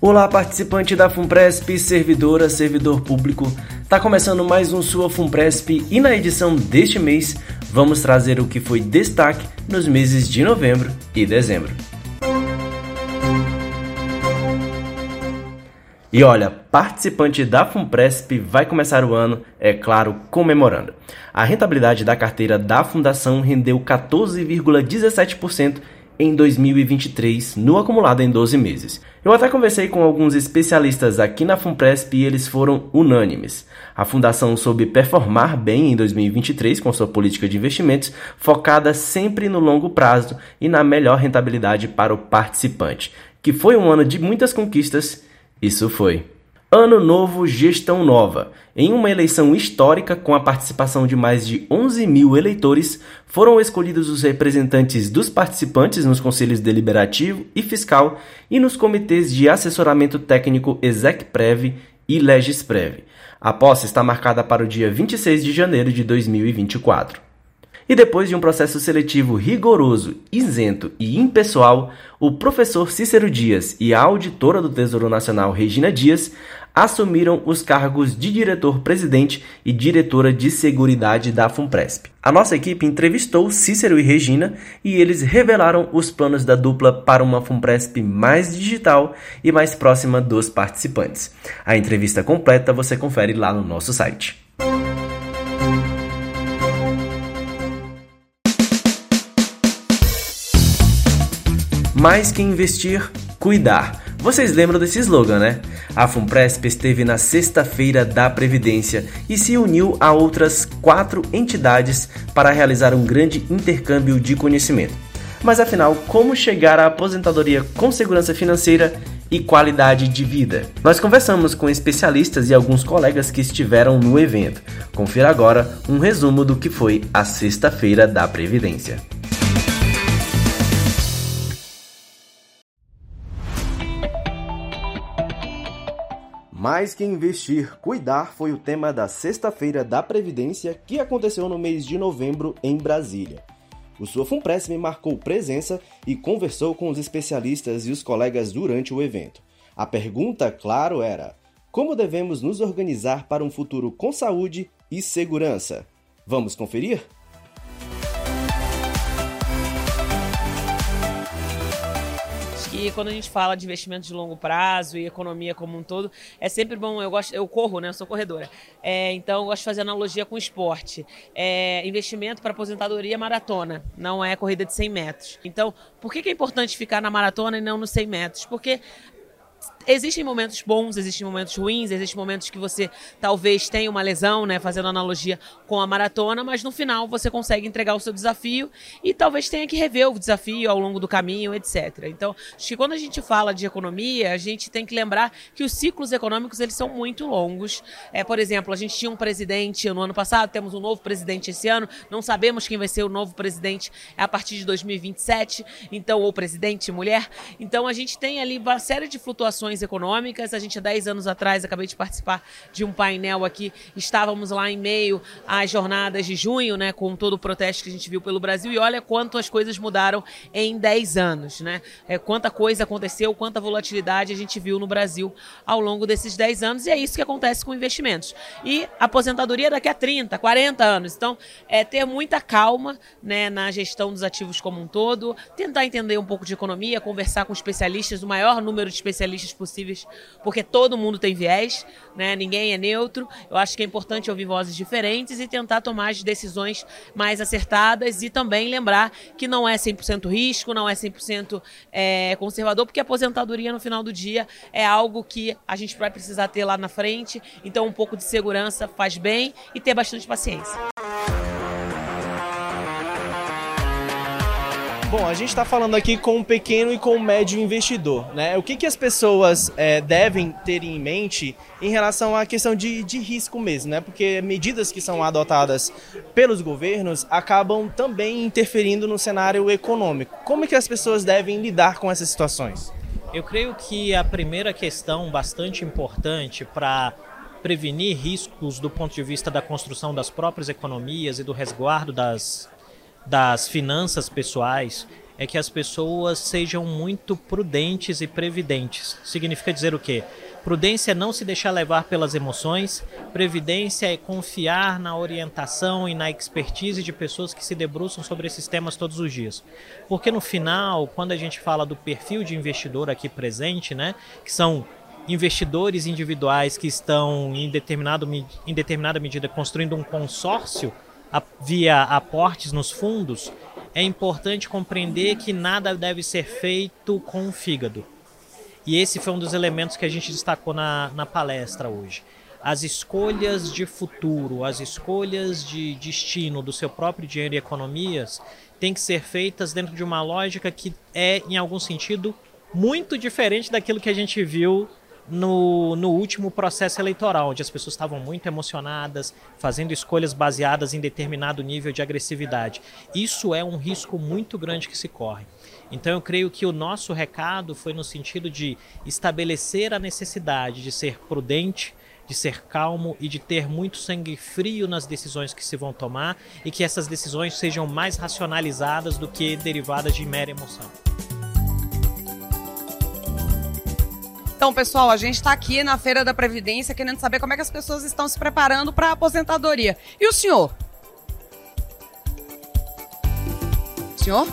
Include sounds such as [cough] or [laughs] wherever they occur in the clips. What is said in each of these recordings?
Olá, participante da FUNPRESP, servidora, servidor público. Tá começando mais um Sua FUNPRESP e na edição deste mês vamos trazer o que foi destaque nos meses de novembro e dezembro. E olha, participante da FUNPRESP vai começar o ano, é claro, comemorando. A rentabilidade da carteira da fundação rendeu 14,17% em 2023, no acumulado em 12 meses. Eu até conversei com alguns especialistas aqui na FUNPRESP e eles foram unânimes. A fundação soube performar bem em 2023 com sua política de investimentos, focada sempre no longo prazo e na melhor rentabilidade para o participante. Que foi um ano de muitas conquistas, isso foi. Ano Novo, Gestão Nova. Em uma eleição histórica, com a participação de mais de 11 mil eleitores, foram escolhidos os representantes dos participantes nos conselhos deliberativo e fiscal e nos comitês de assessoramento técnico ExecPrev e LegisPrev. A posse está marcada para o dia 26 de janeiro de 2024. E depois de um processo seletivo rigoroso, isento e impessoal, o professor Cícero Dias e a auditora do Tesouro Nacional Regina Dias assumiram os cargos de diretor-presidente e diretora de seguridade da FUNPRESP. A nossa equipe entrevistou Cícero e Regina e eles revelaram os planos da dupla para uma FUNPRESP mais digital e mais próxima dos participantes. A entrevista completa você confere lá no nosso site. Mais que investir, cuidar. Vocês lembram desse slogan, né? A FUNPRESP esteve na Sexta-feira da Previdência e se uniu a outras quatro entidades para realizar um grande intercâmbio de conhecimento. Mas afinal, como chegar à aposentadoria com segurança financeira e qualidade de vida? Nós conversamos com especialistas e alguns colegas que estiveram no evento. Confira agora um resumo do que foi a Sexta-feira da Previdência. Mais que investir, cuidar foi o tema da Sexta-feira da Previdência que aconteceu no mês de novembro em Brasília. O Sua me marcou presença e conversou com os especialistas e os colegas durante o evento. A pergunta, claro, era: como devemos nos organizar para um futuro com saúde e segurança? Vamos conferir? Que quando a gente fala de investimento de longo prazo e economia como um todo, é sempre bom. Eu gosto, eu corro, né? Eu sou corredora. É, então eu gosto de fazer analogia com esporte. É, investimento para aposentadoria maratona, não é corrida de 100 metros. Então, por que, que é importante ficar na maratona e não nos 100 metros? Porque existem momentos bons, existem momentos ruins, existem momentos que você talvez tenha uma lesão, né, fazendo analogia com a maratona, mas no final você consegue entregar o seu desafio e talvez tenha que rever o desafio ao longo do caminho, etc. Então, acho que quando a gente fala de economia, a gente tem que lembrar que os ciclos econômicos eles são muito longos. É, por exemplo, a gente tinha um presidente no ano passado, temos um novo presidente esse ano, não sabemos quem vai ser o novo presidente a partir de 2027, então ou presidente mulher. Então a gente tem ali uma série de flutuações econômicas. A gente, há 10 anos atrás, acabei de participar de um painel aqui. Estávamos lá em meio às jornadas de junho, né, com todo o protesto que a gente viu pelo Brasil. E olha quanto as coisas mudaram em 10 anos, né? É, quanta coisa aconteceu, quanta volatilidade a gente viu no Brasil ao longo desses 10 anos. E é isso que acontece com investimentos. E aposentadoria daqui a 30, 40 anos. Então, é ter muita calma né, na gestão dos ativos como um todo, tentar entender um pouco de economia, conversar com especialistas, o maior número de especialistas possíveis, porque todo mundo tem viés, né? Ninguém é neutro. Eu acho que é importante ouvir vozes diferentes e tentar tomar as decisões mais acertadas e também lembrar que não é 100% risco, não é 100% é, conservador, porque a aposentadoria no final do dia é algo que a gente vai precisar ter lá na frente. Então, um pouco de segurança faz bem e ter bastante paciência. Bom, a gente está falando aqui com um pequeno e com um médio investidor, né? O que, que as pessoas é, devem ter em mente em relação à questão de, de risco mesmo, né? Porque medidas que são adotadas pelos governos acabam também interferindo no cenário econômico. Como é que as pessoas devem lidar com essas situações? Eu creio que a primeira questão bastante importante para prevenir riscos do ponto de vista da construção das próprias economias e do resguardo das das finanças pessoais é que as pessoas sejam muito prudentes e previdentes. Significa dizer o quê? Prudência é não se deixar levar pelas emoções, previdência é confiar na orientação e na expertise de pessoas que se debruçam sobre esses temas todos os dias. Porque no final, quando a gente fala do perfil de investidor aqui presente, né, que são investidores individuais que estão em, determinado, em determinada medida construindo um consórcio via aportes nos fundos, é importante compreender que nada deve ser feito com o fígado. E esse foi um dos elementos que a gente destacou na, na palestra hoje. As escolhas de futuro, as escolhas de destino do seu próprio dinheiro e economias têm que ser feitas dentro de uma lógica que é, em algum sentido, muito diferente daquilo que a gente viu no, no último processo eleitoral, onde as pessoas estavam muito emocionadas, fazendo escolhas baseadas em determinado nível de agressividade. Isso é um risco muito grande que se corre. Então eu creio que o nosso recado foi no sentido de estabelecer a necessidade de ser prudente, de ser calmo e de ter muito sangue frio nas decisões que se vão tomar e que essas decisões sejam mais racionalizadas do que derivadas de mera emoção. Então, pessoal, a gente está aqui na Feira da Previdência querendo saber como é que as pessoas estão se preparando para a aposentadoria. E o senhor? Senhor?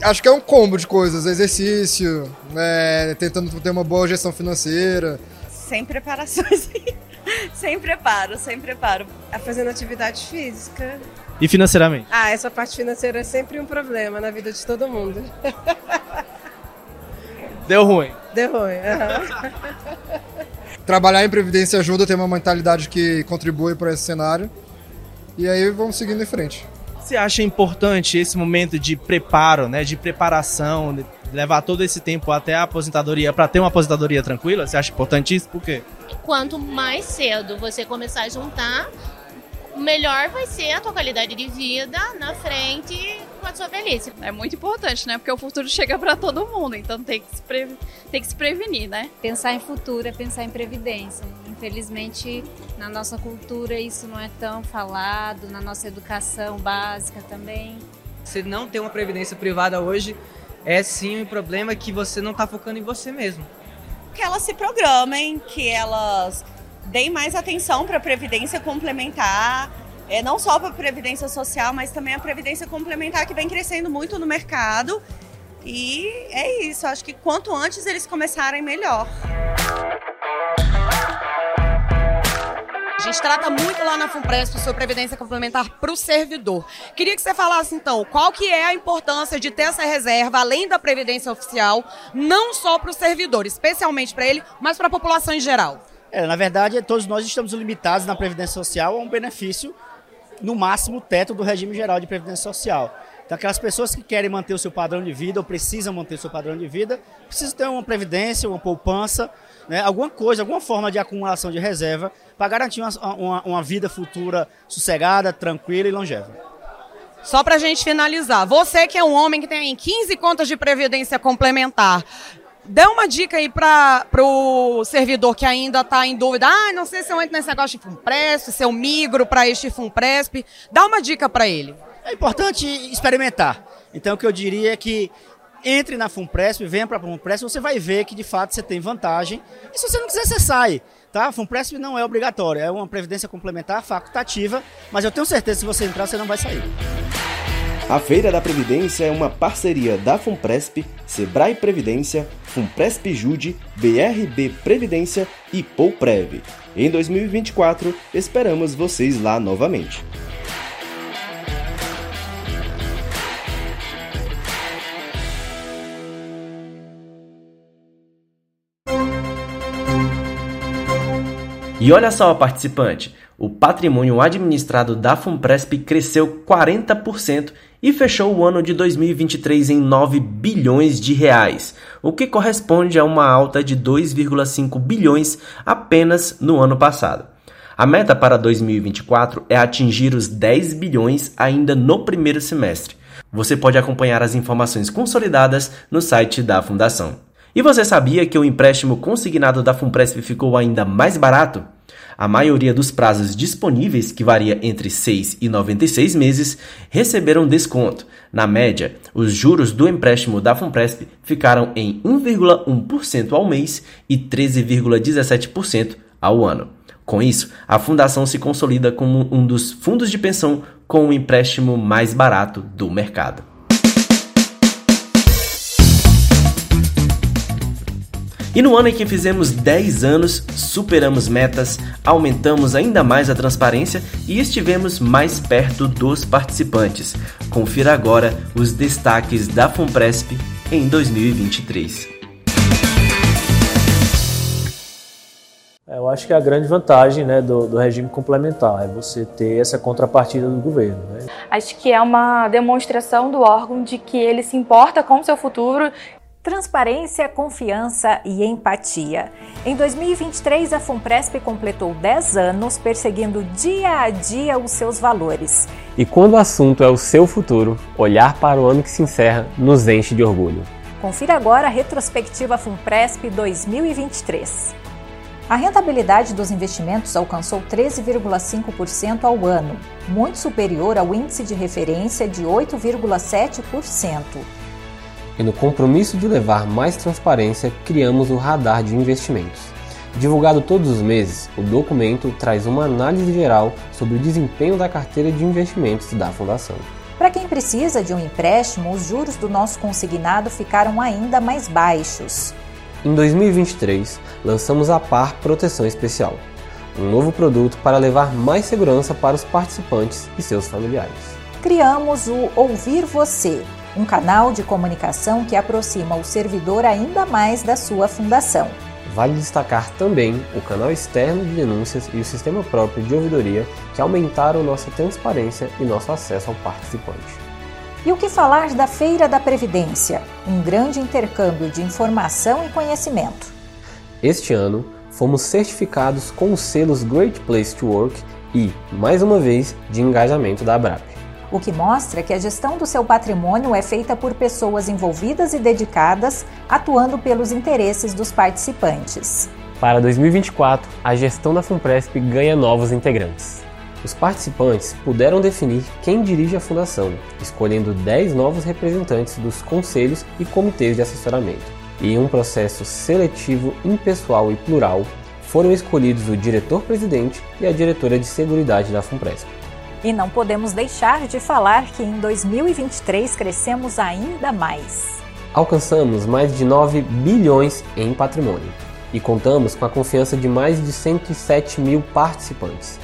Acho que é um combo de coisas, exercício, né, tentando ter uma boa gestão financeira. Sem preparações. [laughs] sem preparo, sem preparo. Fazendo atividade física, e financeiramente? Ah, essa parte financeira é sempre um problema na vida de todo mundo. [laughs] Deu ruim. Deu ruim. Uhum. [laughs] Trabalhar em previdência ajuda a ter uma mentalidade que contribui para esse cenário. E aí vamos seguindo em frente. Você acha importante esse momento de preparo, né, de preparação, de levar todo esse tempo até a aposentadoria para ter uma aposentadoria tranquila? Você acha importante isso? Por quê? Quanto mais cedo você começar a juntar, melhor vai ser a tua qualidade de vida na frente com a sua velhice. É muito importante, né? Porque o futuro chega para todo mundo, então tem que, se pre... tem que se prevenir, né? Pensar em futuro é pensar em previdência. Infelizmente, na nossa cultura isso não é tão falado, na nossa educação básica também. Se não tem uma previdência privada hoje, é sim um problema que você não está focando em você mesmo. Que elas se programem, que elas deem mais atenção para a previdência complementar, é, não só para a previdência social, mas também a previdência complementar que vem crescendo muito no mercado. E é isso, acho que quanto antes eles começarem, melhor. A gente trata muito lá na FUNPRESP sobre previdência complementar para o servidor. Queria que você falasse então, qual que é a importância de ter essa reserva, além da previdência oficial, não só para o servidor, especialmente para ele, mas para a população em geral? É, na verdade, todos nós estamos limitados na Previdência Social a um benefício, no máximo, teto do regime geral de Previdência Social. Então, aquelas pessoas que querem manter o seu padrão de vida ou precisam manter o seu padrão de vida, precisam ter uma previdência, uma poupança, né, alguma coisa, alguma forma de acumulação de reserva para garantir uma, uma, uma vida futura sossegada, tranquila e longeva. Só para a gente finalizar, você que é um homem que tem 15 contas de previdência complementar, Dê uma dica aí para o servidor que ainda está em dúvida. Ah, não sei se eu entro nesse negócio de FUNPRESP, se eu migro para este FUNPRESP. Dá uma dica para ele. É importante experimentar. Então, o que eu diria é que entre na FUNPRESP, venha para a FUNPRESP, você vai ver que de fato você tem vantagem. E se você não quiser, você sai. Tá? FUNPRESP não é obrigatória, é uma previdência complementar facultativa, mas eu tenho certeza que se você entrar, você não vai sair. A Feira da Previdência é uma parceria da FUNPRESP, Sebrae Previdência, FUNPRESP Jude, BRB Previdência e Pouprev. Em 2024, esperamos vocês lá novamente. E olha só, participante, o patrimônio administrado da FUNPRESP cresceu 40% e fechou o ano de 2023 em 9 bilhões de reais, o que corresponde a uma alta de 2,5 bilhões apenas no ano passado. A meta para 2024 é atingir os 10 bilhões ainda no primeiro semestre. Você pode acompanhar as informações consolidadas no site da Fundação. E você sabia que o empréstimo consignado da FUNPRESP ficou ainda mais barato? A maioria dos prazos disponíveis, que varia entre 6 e 96 meses, receberam desconto. Na média, os juros do empréstimo da Funpresp ficaram em 1,1% ao mês e 13,17% ao ano. Com isso, a fundação se consolida como um dos fundos de pensão com o empréstimo mais barato do mercado. E no ano em que fizemos 10 anos, superamos metas, aumentamos ainda mais a transparência e estivemos mais perto dos participantes. Confira agora os destaques da FUNPRESP em 2023. É, eu acho que a grande vantagem né, do, do, regime complementar é você ter essa contrapartida do governo. Né? Acho que é uma demonstração do órgão de que ele se importa com o seu futuro Transparência, confiança e empatia. Em 2023, a FUNPRESP completou 10 anos perseguindo dia a dia os seus valores. E quando o assunto é o seu futuro, olhar para o ano que se encerra nos enche de orgulho. Confira agora a retrospectiva FUNPRESP 2023. A rentabilidade dos investimentos alcançou 13,5% ao ano, muito superior ao índice de referência de 8,7%. E no compromisso de levar mais transparência, criamos o Radar de Investimentos. Divulgado todos os meses, o documento traz uma análise geral sobre o desempenho da carteira de investimentos da Fundação. Para quem precisa de um empréstimo, os juros do nosso consignado ficaram ainda mais baixos. Em 2023, lançamos a Par Proteção Especial, um novo produto para levar mais segurança para os participantes e seus familiares. Criamos o Ouvir Você, um canal de comunicação que aproxima o servidor ainda mais da sua fundação. Vale destacar também o canal externo de denúncias e o sistema próprio de ouvidoria que aumentaram nossa transparência e nosso acesso ao participante. E o que falar da Feira da Previdência? Um grande intercâmbio de informação e conhecimento. Este ano, fomos certificados com os selos Great Place to Work e, mais uma vez, de engajamento da ABRAP o que mostra que a gestão do seu patrimônio é feita por pessoas envolvidas e dedicadas, atuando pelos interesses dos participantes. Para 2024, a gestão da FUNPRESP ganha novos integrantes. Os participantes puderam definir quem dirige a fundação, escolhendo 10 novos representantes dos conselhos e comitês de assessoramento. E em um processo seletivo impessoal e plural, foram escolhidos o diretor-presidente e a diretora de seguridade da FUNPRESP. E não podemos deixar de falar que em 2023 crescemos ainda mais. Alcançamos mais de 9 bilhões em patrimônio e contamos com a confiança de mais de 107 mil participantes.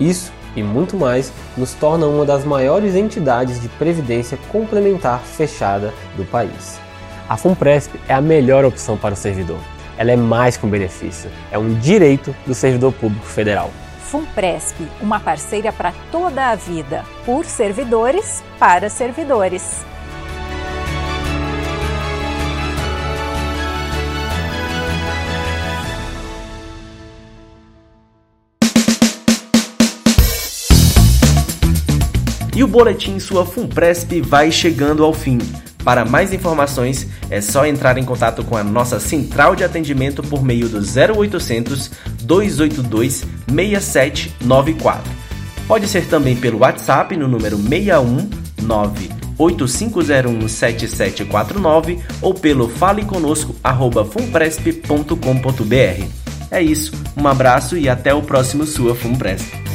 Isso e muito mais nos torna uma das maiores entidades de previdência complementar fechada do país. A FUNPRESP é a melhor opção para o servidor. Ela é mais que um benefício, é um direito do servidor público federal. FUNPRESP, uma parceira para toda a vida, por servidores, para servidores. E o boletim Sua FUNPRESP vai chegando ao fim. Para mais informações, é só entrar em contato com a nossa central de atendimento por meio do 0800 282 6794. Pode ser também pelo WhatsApp no número 61 985017749 ou pelo faleconosco@funpresp.com.br. É isso, um abraço e até o próximo Sua Funpresp.